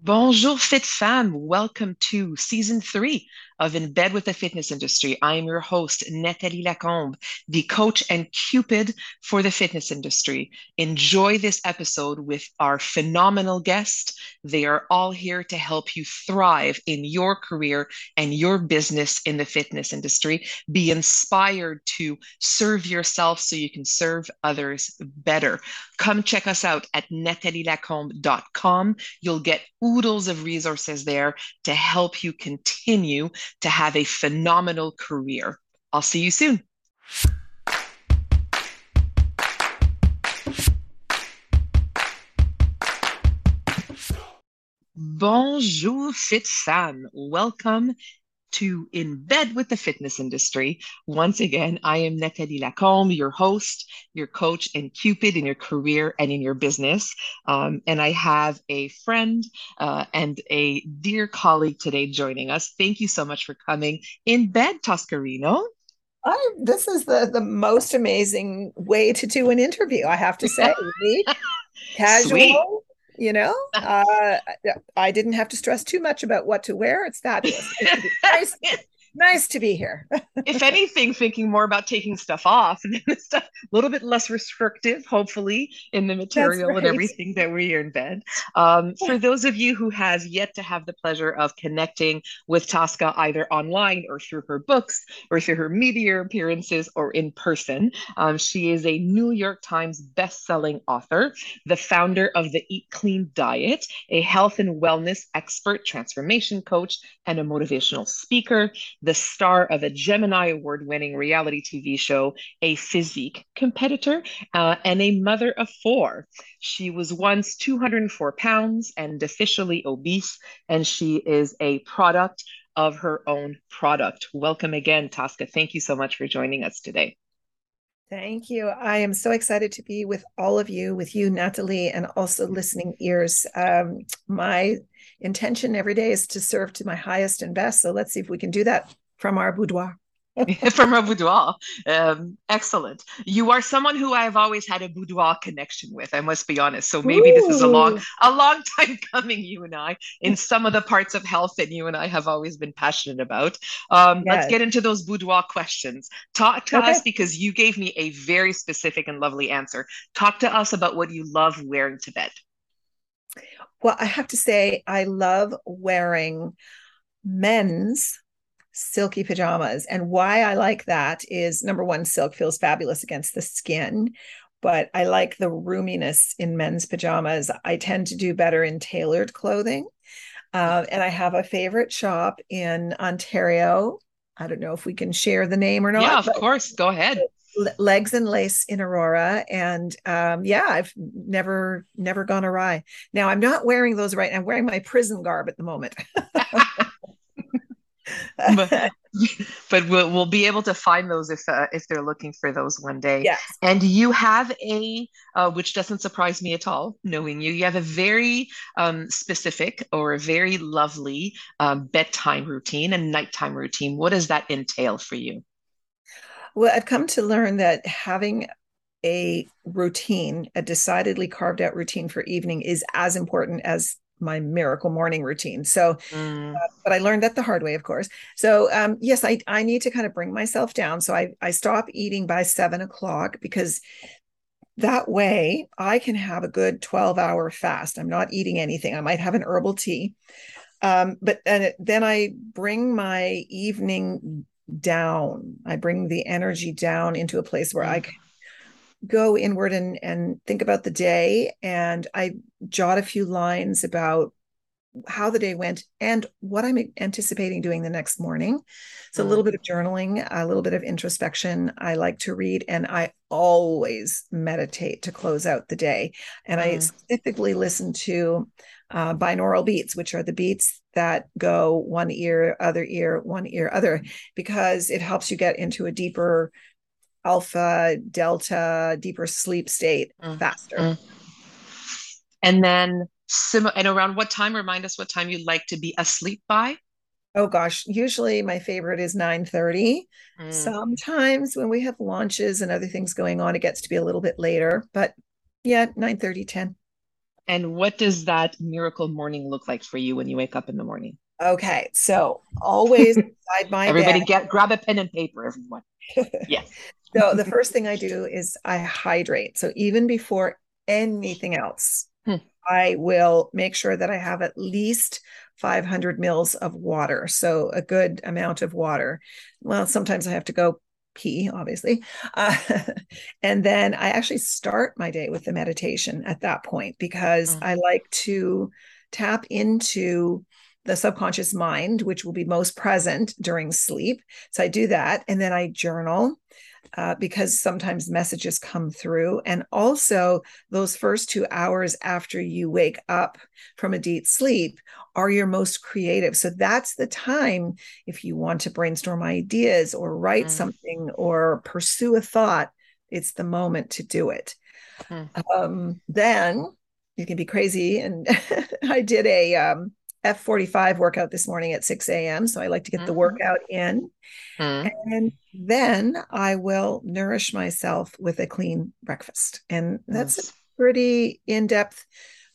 Bonjour, fit femme. Welcome to season three of In Bed with the Fitness Industry. I am your host, Nathalie Lacombe, the coach and cupid for the fitness industry. Enjoy this episode with our phenomenal guest. They are all here to help you thrive in your career and your business in the fitness industry. Be inspired to serve yourself so you can serve others better. Come check us out at nathalielacombe.com. You'll get oodles of resources there to help you continue to have a phenomenal career. I'll see you soon. Bonjour, fit femme. Welcome to In Bed with the Fitness Industry. Once again, I am Nathalie Lacombe, your host, your coach, and Cupid in your career and in your business. Um, and I have a friend uh, and a dear colleague today joining us. Thank you so much for coming in bed, Tosca Reno. I, this is the the most amazing way to do an interview. I have to say, casual, Sweet you know? Uh, i didn't have to stress too much about what to wear. It's fabulous. Nice, nice to be here. if anything, thinking more about taking stuff off and stuff a little bit less restrictive, hopefully, in the material right. and everything that we are in bed. Um, for those of you who have yet to have the pleasure of connecting with Tosca either online or through her books or through her media appearances or in person, um, she is a New York Times best-selling author, the founder of the Eat Clean Diet, a health and wellness expert, transformation coach, and a motivational speaker the star of a Gemini Award winning reality TV show, A Physique Competitor, uh, and a mother of four. She was once 204 pounds and officially obese, and she is a product of her own product. Welcome again, Tosca. Thank you so much for joining us today. Thank you. I am so excited to be with all of you, with you, Nathalie, and also listening ears. Um, my intention every day is to serve to my highest and best. So let's see if we can do that from our boudoir. from a boudoir. Um, excellent. You are someone who I have always had a boudoir connection with. I must be honest. So maybe Ooh. this is a long, a long time coming. You and I, in some of the parts of health that you and I have always been passionate about. Um, yes. Let's get into those boudoir questions. Talk to okay. us because you gave me a very specific and lovely answer. Talk to us about what you love wearing to bed. Well, I have to say, I love wearing men's silky pajamas. And why I like that is number one, silk feels fabulous against the skin, but I like the roominess in men's pajamas. I tend to do better in tailored clothing. Uh, and I have a favorite shop in Ontario. I don't know if we can share the name or not. Yeah, of course. Go ahead. Legs and lace in Aurora, and um, yeah, I've never never gone awry. Now I'm not wearing those right. Now. I'm wearing my prison garb at the moment. but, but we'll, we'll be able to find those if uh, if they're looking for those one day. Yes. And you have a, uh, which doesn't surprise me at all, knowing you, you have a very um, specific or a very lovely um, bedtime routine and nighttime routine. What does that entail for you? Well, I've come to learn that having a routine, a decidedly carved out routine for evening is as important as my miracle morning routine. So, mm. uh, but I learned that the hard way, of course. So, um, yes, I I need to kind of bring myself down. So I I stop eating by seven o'clock because that way I can have a good twelve hour fast. I'm not eating anything. I might have an herbal tea, um, but and it, then I bring my evening down. I bring the energy down into a place where I mm. can go inward and and think about the day and i jot a few lines about how the day went and what i'm anticipating doing the next morning. So a little bit of journaling a little bit of introspection i like to read and i always meditate to close out the day. And mm. i specifically listen to uh, binaural beats which are the beats that go one ear other ear one ear other because it helps you get into a deeper alpha, delta, deeper sleep state mm. faster. Mm. And then, sim- and around what time? Remind us what time you'd like to be asleep by. Oh gosh, usually my favorite is 9:30. Mm. Sometimes when we have launches and other things going on, it gets to be a little bit later, but yeah, 9:30, 10. And what does that miracle morning look like for you when you wake up in the morning? Okay, so always beside my everybody bed. get grab a pen and paper, everyone. Yes. so the first thing I do is I hydrate. So even before anything else, hmm. I will make sure that I have at least 500 mils of water. So a good amount of water. Well, sometimes I have to go pee, obviously. Uh, and then I actually start my day with the meditation at that point because mm. I like to tap into the subconscious mind, which will be most present during sleep. So I do that. And then I journal uh, because sometimes messages come through. And also, those first two hours after you wake up from a deep sleep are your most creative. So that's the time if you want to brainstorm ideas or write mm. something or pursue a thought, it's the moment to do it. Mm. Um, then you can be crazy. And I did a, um, F45 workout this morning at 6 a.m. So I like to get mm-hmm. the workout in. Mm-hmm. And then I will nourish myself with a clean breakfast. And that's yes. a pretty in depth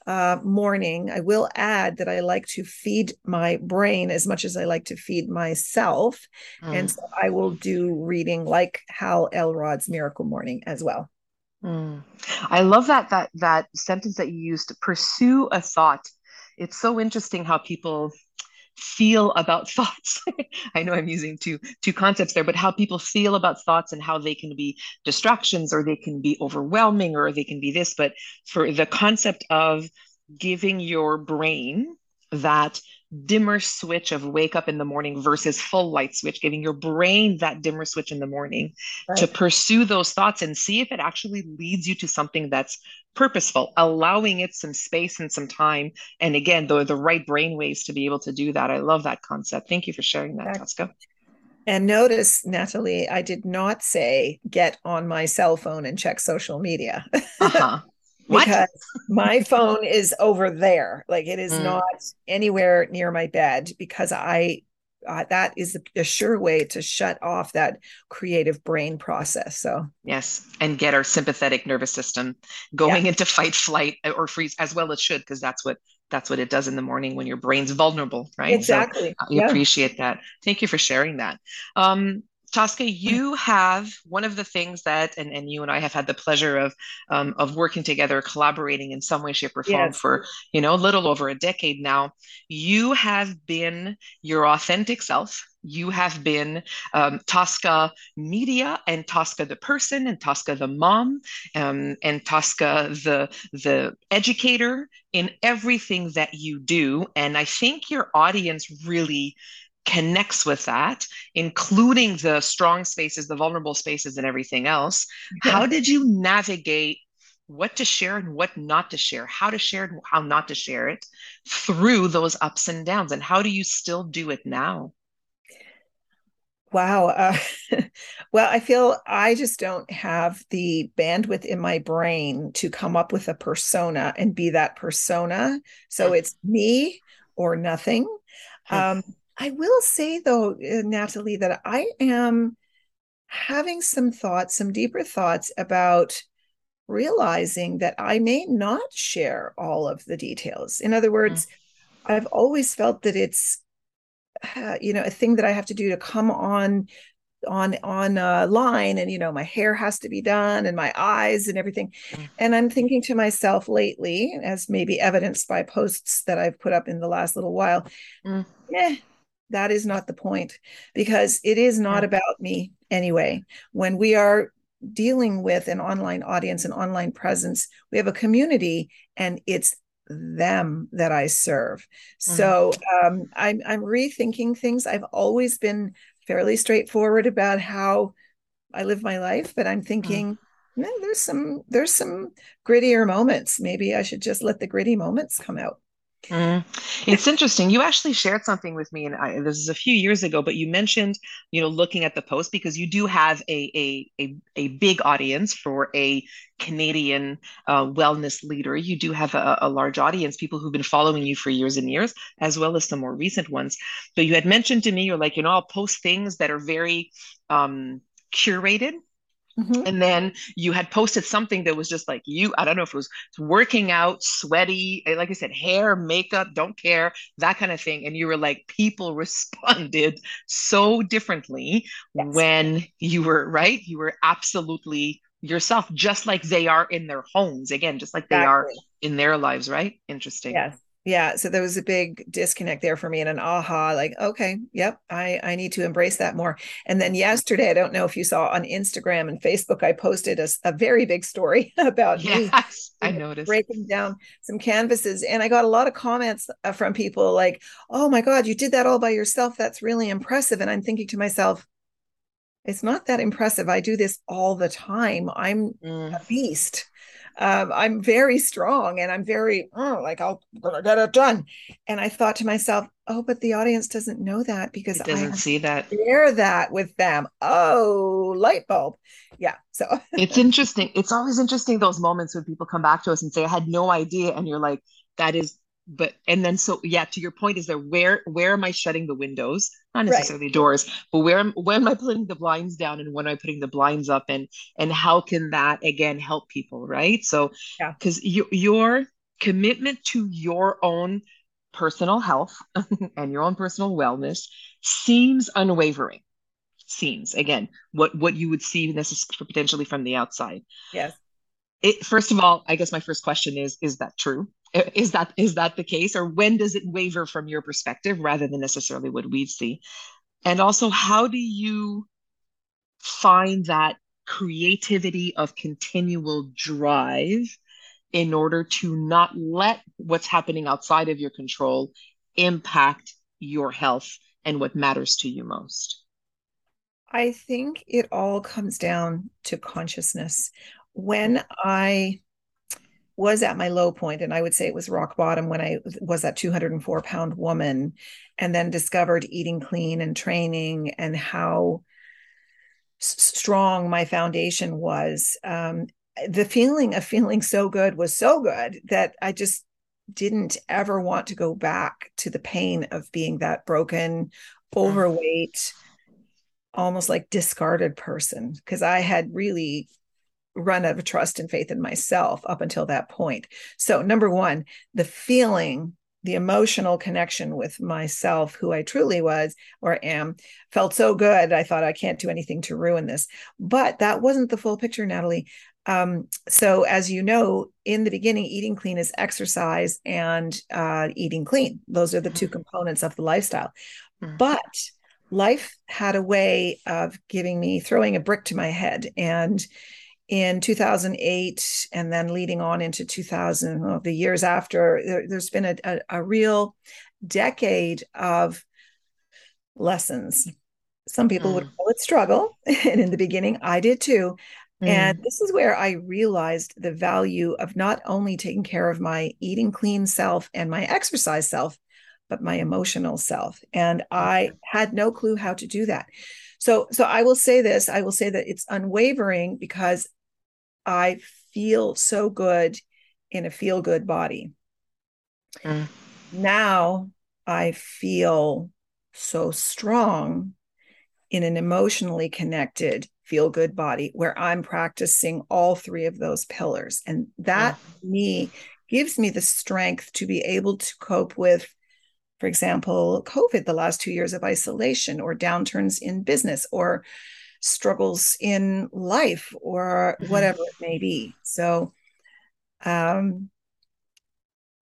uh, morning. I will add that I like to feed my brain as much as I like to feed myself. Mm. And so I will do reading like Hal Elrod's Miracle Morning as well. Mm. I love that that that sentence that you used to pursue a thought it's so interesting how people feel about thoughts. I know i'm using two two concepts there but how people feel about thoughts and how they can be distractions or they can be overwhelming or they can be this. But for the concept of giving your brain that dimmer switch of wake up in the morning versus full light switch, giving your brain that dimmer switch in the morning right. to pursue those thoughts and see if it actually leads you to something that's purposeful, allowing it some space and some time. And again, the, the right brain waves to be able to do that. I love that concept. Thank you for sharing that, Tosca. And notice, Nathalie, I did not say get on my cell phone and check social media. uh-huh. Because my phone is over there. Like it is mm. not anywhere near my bed because I uh, that is a sure way to shut off that creative brain process. So yes, and get our sympathetic nervous system going yeah. into fight, flight, or freeze as well as should, because that's what that's what it does in the morning when your brain's vulnerable, right? Exactly. So, uh, yeah. appreciate that. Thank you for sharing that. Um, Tosca, you have one of the things that, and, and you and I have had the pleasure of um, of working together, collaborating in some way, shape, or form yes. for you know a little over a decade now. You have been your authentic self. You have been um, Tosca Media and Tosca the person and Tosca the mom um, and Tosca the the educator in everything that you do. And I think your audience really connects with that, including the strong spaces, the vulnerable spaces, and everything else. How did you navigate what to share and what not to share, how to share and how not to share it through those ups and downs? And how do you still do it now? Wow. Uh, well, I feel I just don't have the bandwidth in my brain to come up with a persona and be that persona. So it's me or nothing. Um, I will say, though, uh, Nathalie, that I am having some thoughts, some deeper thoughts about realizing that I may not share all of the details. In other words, mm-hmm. I've always felt that it's, uh, you know, a thing that I have to do to come on on on a line and you know my hair has to be done and my eyes and everything mm. and i'm thinking to myself lately as maybe evidenced by posts that i've put up in the last little while mm. eh, that is not the point because it is not about me anyway. When we are dealing with an online audience and online presence, we have a community and it's them that I serve. Mm-hmm. So um, I'm, I'm rethinking things. I've always been fairly straightforward about how I live my life, but I'm thinking, mm-hmm. no, there's some there's some grittier moments. Maybe I should just let the gritty moments come out. Mm. It's interesting. You actually shared something with me, and I, this is a few years ago. But you mentioned, you know, looking at the post because you do have a a a, a big audience for a Canadian uh, wellness leader. You do have a, a, large audience, people who've been following you for years and years, as well as some more recent ones. But you had mentioned to me, you're like, you know, I'll post things that are very um, curated Mm-hmm. And then you had posted something that was just like you, I don't know if it was working out, sweaty, eh, like I said, hair, makeup, don't care, that kind of thing. And you were like, people responded so differently yes. when you were right. You were absolutely yourself, just like they are in their homes. Again, just like exactly. they are in their lives, right? Interesting. Yes yeah so there was a big disconnect there for me and an aha like okay yep i i need to embrace that more. And then yesterday i don't know if you saw on instagram and facebook i posted a, a very big story about yes me, i noticed. breaking down some canvases and i got a lot of comments uh, from people like oh my god you did that all by yourself that's really impressive. And i'm thinking to myself it's not that impressive i do this all the time i'm mm. a beast um, I'm very strong and I'm very oh, like I'll get it done. And I thought to myself, oh, but the audience doesn't know that because it doesn't I see that. Share that with them. Oh, light bulb. Yeah. So it's interesting. It's always interesting those moments when people come back to us and say, I had no idea. And you're like, that is but and then so yeah to your point is there where where am i shutting the windows? Not necessarily right. doors but where am where am i putting the blinds down and when am i putting the blinds up and and how can that again help people right? So yeah. because you, your commitment to your own personal health and your own personal wellness seems unwavering. Seems again what what you would see this is potentially from the outside. Yes. It, first of all i guess my first question is is that true Uh, is that is that the case? Or when does it waver from your perspective rather than necessarily what we see? And also how do you find that creativity of continual drive in order to not let what's happening outside of your control impact your health and what matters to you most? I think it all comes down to consciousness. When i was at my low point and i would say it was rock bottom when i was that 204 pound woman and then discovered eating clean and training and how s- strong my foundation was. Um, the feeling of feeling so good was so good that i just didn't ever want to go back to the pain of being that broken overweight almost like discarded person because i had really run out of trust and faith in myself up until that point. So, number one, the feeling, the emotional connection with myself, who I truly was or am, felt so good. I thought I can't do anything to ruin this. But that wasn't the full picture, Nathalie. Um, so, as you know, in the beginning, eating clean is exercise and uh, eating clean. Those are the two mm-hmm. components of the lifestyle. Mm-hmm. But life had a way of giving me, throwing a brick to my head. And in 2008 and then leading on into 2000 well, the years after there, has been a, a, a, real decade of lessons. Some people mm. would call it struggle and in the beginning i did too. Mm. and this is where i realized the value of not only taking care of my eating clean self and my exercise self but my emotional self. And i had no clue how to do that. So so i will say this i will say that it's unwavering because I feel so good in a feel good body. Mm. Now I feel so strong in an emotionally connected feel good body where I'm practicing all three of those pillars. And that mm. me gives me the strength to be able to cope with, for example, COVID, the last two years of isolation or downturns in business or struggles in life or mm-hmm. whatever it may be. So, um,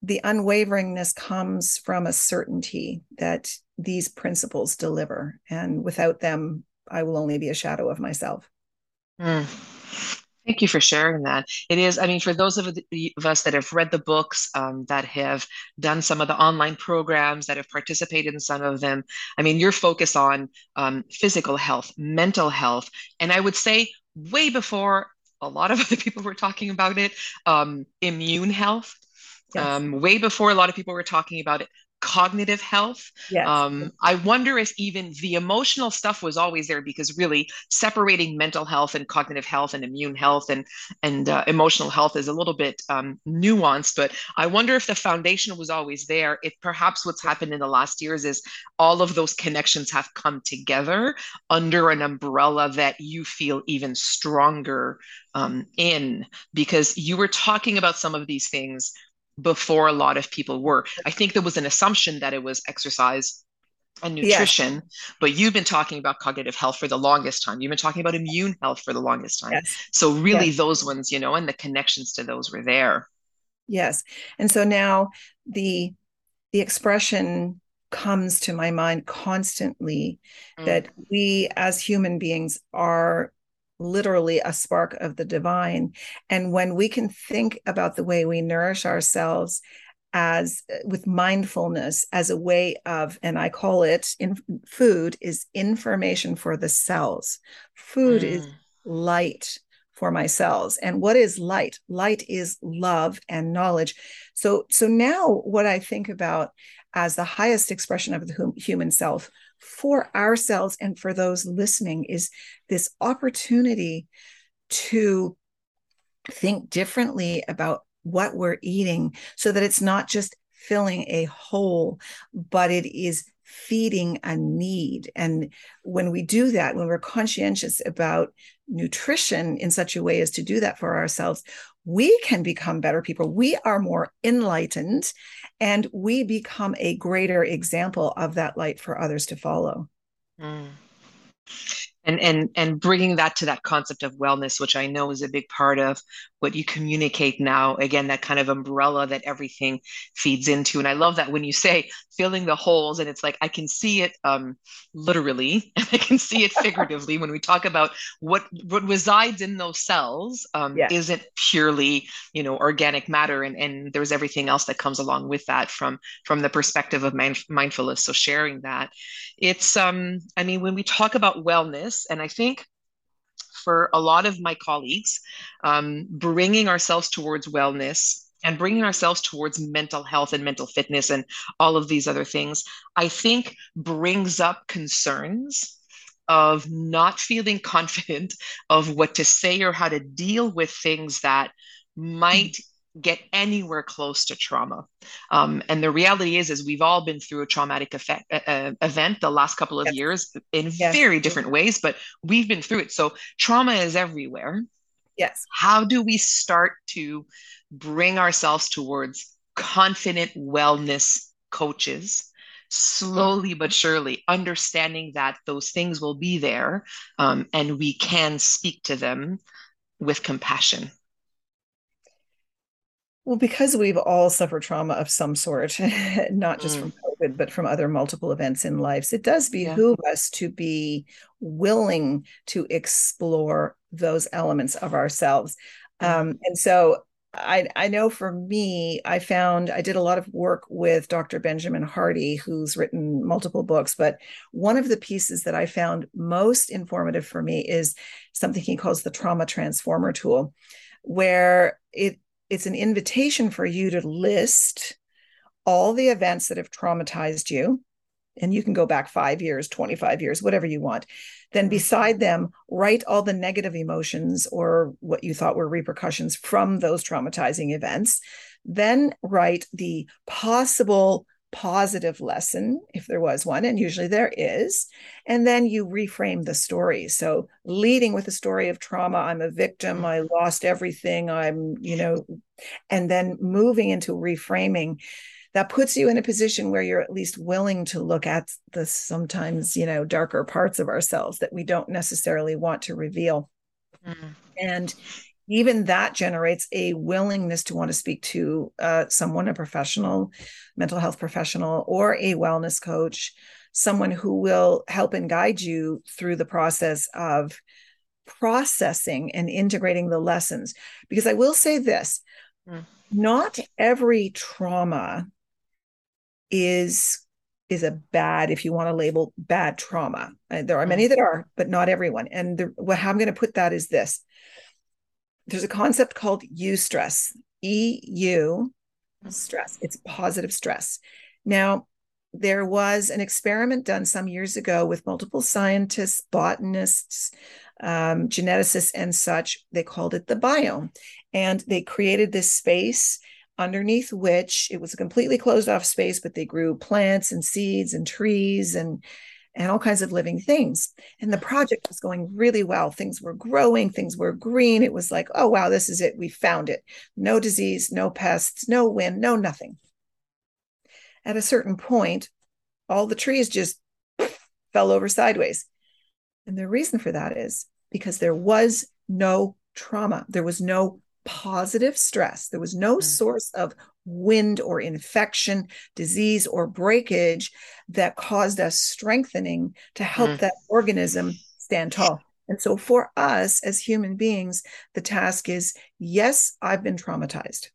the unwaveringness comes from a certainty that these principles deliver. And without them, I will only be a shadow of myself. Mm. Thank you for sharing that. It is, I mean, for those of, the, of us that have read the books, um, that have done some of the online programs, that have participated in some of them, I mean, your focus on um, physical health, mental health, and I would say way before a lot of other people were talking about it, um, immune health. Yes. Um, way before a lot of people were talking about it, cognitive health. Yes. Um, I wonder if even the emotional stuff was always there because really separating mental health and cognitive health and immune health and and uh, emotional health is a little bit um, nuanced. But I wonder if the foundation was always there. If perhaps what's happened in the last years is all of those connections have come together under an umbrella that you feel even stronger um, in because you were talking about some of these things before a lot of people were. I think there was an assumption that it was exercise and nutrition, yes. but you've been talking about cognitive health for the longest time. You've been talking about immune health for the longest time. Yes. So really yes. those ones, you know, and the connections to those were there. Yes. And so now the the expression comes to my mind constantly mm. that we as human beings are literally a spark of the divine. And when we can think about the way we nourish ourselves as with mindfulness as a way of and i call it in food is information for the cells food mm. is light for my cells and what is light light is love and knowledge so so now what i think about as the highest expression of the human self for ourselves and for those listening is this opportunity to think differently about what we're eating so that it's not just filling a hole, but it is feeding a need. And when we do that, when we're conscientious about nutrition in such a way as to do that for ourselves, we can become better people. We are more enlightened and we become a greater example of that light for others to follow. Mm and and and bringing that to that concept of wellness which i know is a big part of what you communicate now. Again that kind of umbrella that everything feeds into. And i love that when you say filling the holes and it's like i can see it um, literally and i can see it figuratively when we talk about what what resides in those cells um, yes. isn't purely you know organic matter. And and there's everything else that comes along with that from from the perspective of mind, mindfulness. So sharing that. It's um i mean when we talk about wellness and i think for a lot of my colleagues um, bringing ourselves towards wellness and bringing ourselves towards mental health and mental fitness and all of these other things i think brings up concerns of not feeling confident of what to say or how to deal with things that might get anywhere close to trauma. Um, and the reality is, is we've all been through a traumatic effect, uh, event the last couple of yes. years in yes. very different ways, but we've been through it. So trauma is everywhere. Yes. How do we start to bring ourselves towards confident wellness coaches? slowly but surely understanding that those things will be there um, and we can speak to them with compassion well, because we've all suffered trauma of some sort, not just mm. from COVID, but from other multiple events in lives, it does behoove yeah. us to be willing to explore those elements of ourselves. Mm. Um, and so I, I know for me, I found I did a lot of work with Dr. Benjamin Hardy, who's written multiple books. But one of the pieces that I found most informative for me is something he calls the trauma transformer tool, where it it's an invitation for you to list all the events that have traumatized you. And you can go back 5 years 25 years whatever you want. Then mm-hmm. beside them write all the negative emotions or what you thought were repercussions from those traumatizing events. Then write the possible positive lesson, if there was one, and usually there is. And then you reframe the story. So, leading with a story of trauma, I'm a victim, I lost everything, I'm, you know, and then moving into reframing that puts you in a position where you're at least willing to look at the sometimes, you know, darker parts of ourselves that we don't necessarily want to reveal. Mm. And even that generates a willingness to want to speak to uh, someone, a professional, mental health professional, or a wellness coach, someone who will help and guide you through the process of processing and integrating the lessons. Because I will say this mm. not every trauma is is a bad if you want to label bad trauma uh, there are many mm. that are but not everyone and the, what i'm going to put that is this there's a concept called eustress, E U stress. It's positive stress. Now, there was an experiment done some years ago with multiple scientists, botanists, um, geneticists, and such. They called it the biome. And they created this space underneath which it was a completely closed off space, but they grew plants and seeds and trees and and all kinds of living things. And the project was going really well. Things were growing, things were green. It was like, oh, wow, this is it. We found it. No disease, no pests, no wind, no nothing. At a certain point, all the trees just fell over sideways. And the reason for that is because there was no trauma, there was no positive stress. There was no mm. source of wind or infection, disease, or breakage that caused us strengthening to help mm. that organism stand tall. And so, for us as human beings, the task is yes, I've been traumatized.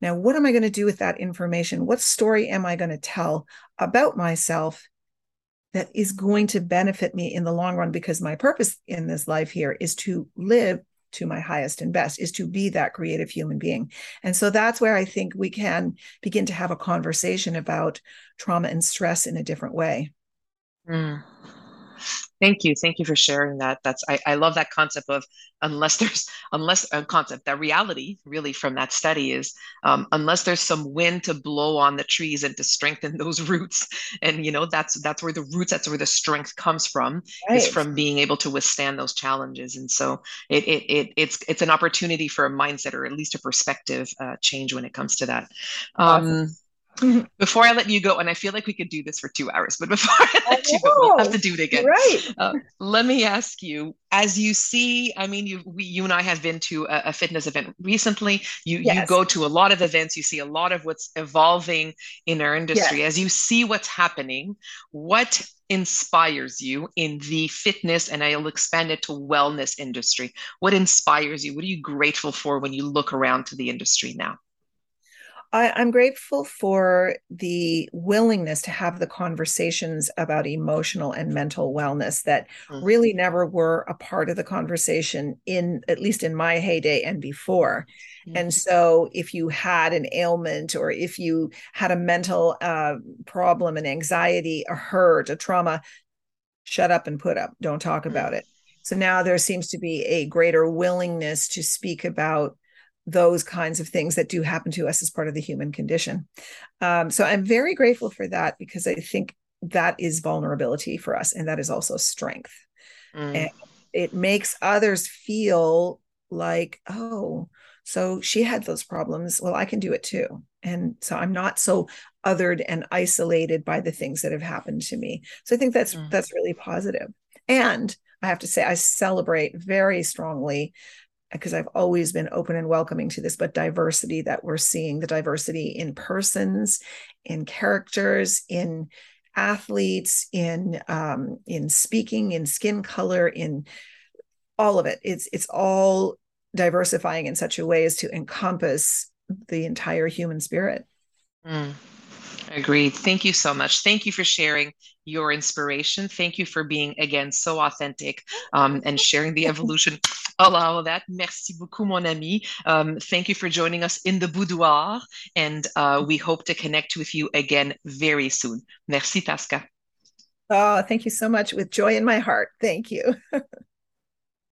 Now, what am I going to do with that information? What story am I going to tell about myself that is going to benefit me in the long run? Because my purpose in this life here is to live to my highest and best is to be that creative human being. And so that's where I think we can begin to have a conversation about trauma and stress in a different way. Mm. Thank you. Thank you for sharing that. That's I, I love that concept of unless there's unless a concept that reality really from that study is um, unless there's some wind to blow on the trees and to strengthen those roots and you know that's that's where the roots that's where the strength comes from right. is from being able to withstand those challenges and so it, it it it's it's an opportunity for a mindset or at least a perspective uh, change when it comes to that. Um, awesome. before I let you go, and I feel like we could do this for two hours, but before I let I you go, we'll have to do it again. Right. Uh, let me ask you, as you see, I mean, you we, you and I have been to a, a fitness event recently. You yes. you go to a lot of events. You see a lot of what's evolving in our industry. Yes. As you see what's happening, what inspires you in the fitness and I'll expand it to wellness industry? What inspires you? What are you grateful for when you look around to the industry now? I, am grateful for the willingness to have the conversations about emotional and mental wellness that mm-hmm. really never were a part of the conversation in at least in my heyday and before. Mm-hmm. And so, if you had an ailment or if you had a mental uh, problem, an anxiety, a hurt, a trauma, shut up and put up. Don't talk mm-hmm. about it. So now there seems to be a greater willingness to speak about those kinds of things that do happen to us as part of the human condition. Um, so I'm very grateful for that because I think that is vulnerability for us, and that is also strength. Mm. And it makes others feel like, oh, so she had those problems. Well, I can do it too. And so I'm not so othered and isolated by the things that have happened to me. So I think that's mm. that's really positive. And I have to say, I celebrate very strongly because I've always been open and welcoming to this, but diversity that we're seeing the diversity in persons, in characters, in athletes, in um, in speaking, in skin color, in all of it. It's it's all diversifying in such a way as to encompass the entire human spirit. Mm. Agreed. Thank you so much. Thank you for sharing your inspiration. Thank you for being, again, so authentic um, and sharing the evolution of all of that. Merci beaucoup, mon ami. Um, thank you for joining us in the boudoir. And uh, we hope to connect with you again very soon. Merci, Tosca. Oh, thank you so much. With joy in my heart. Thank you.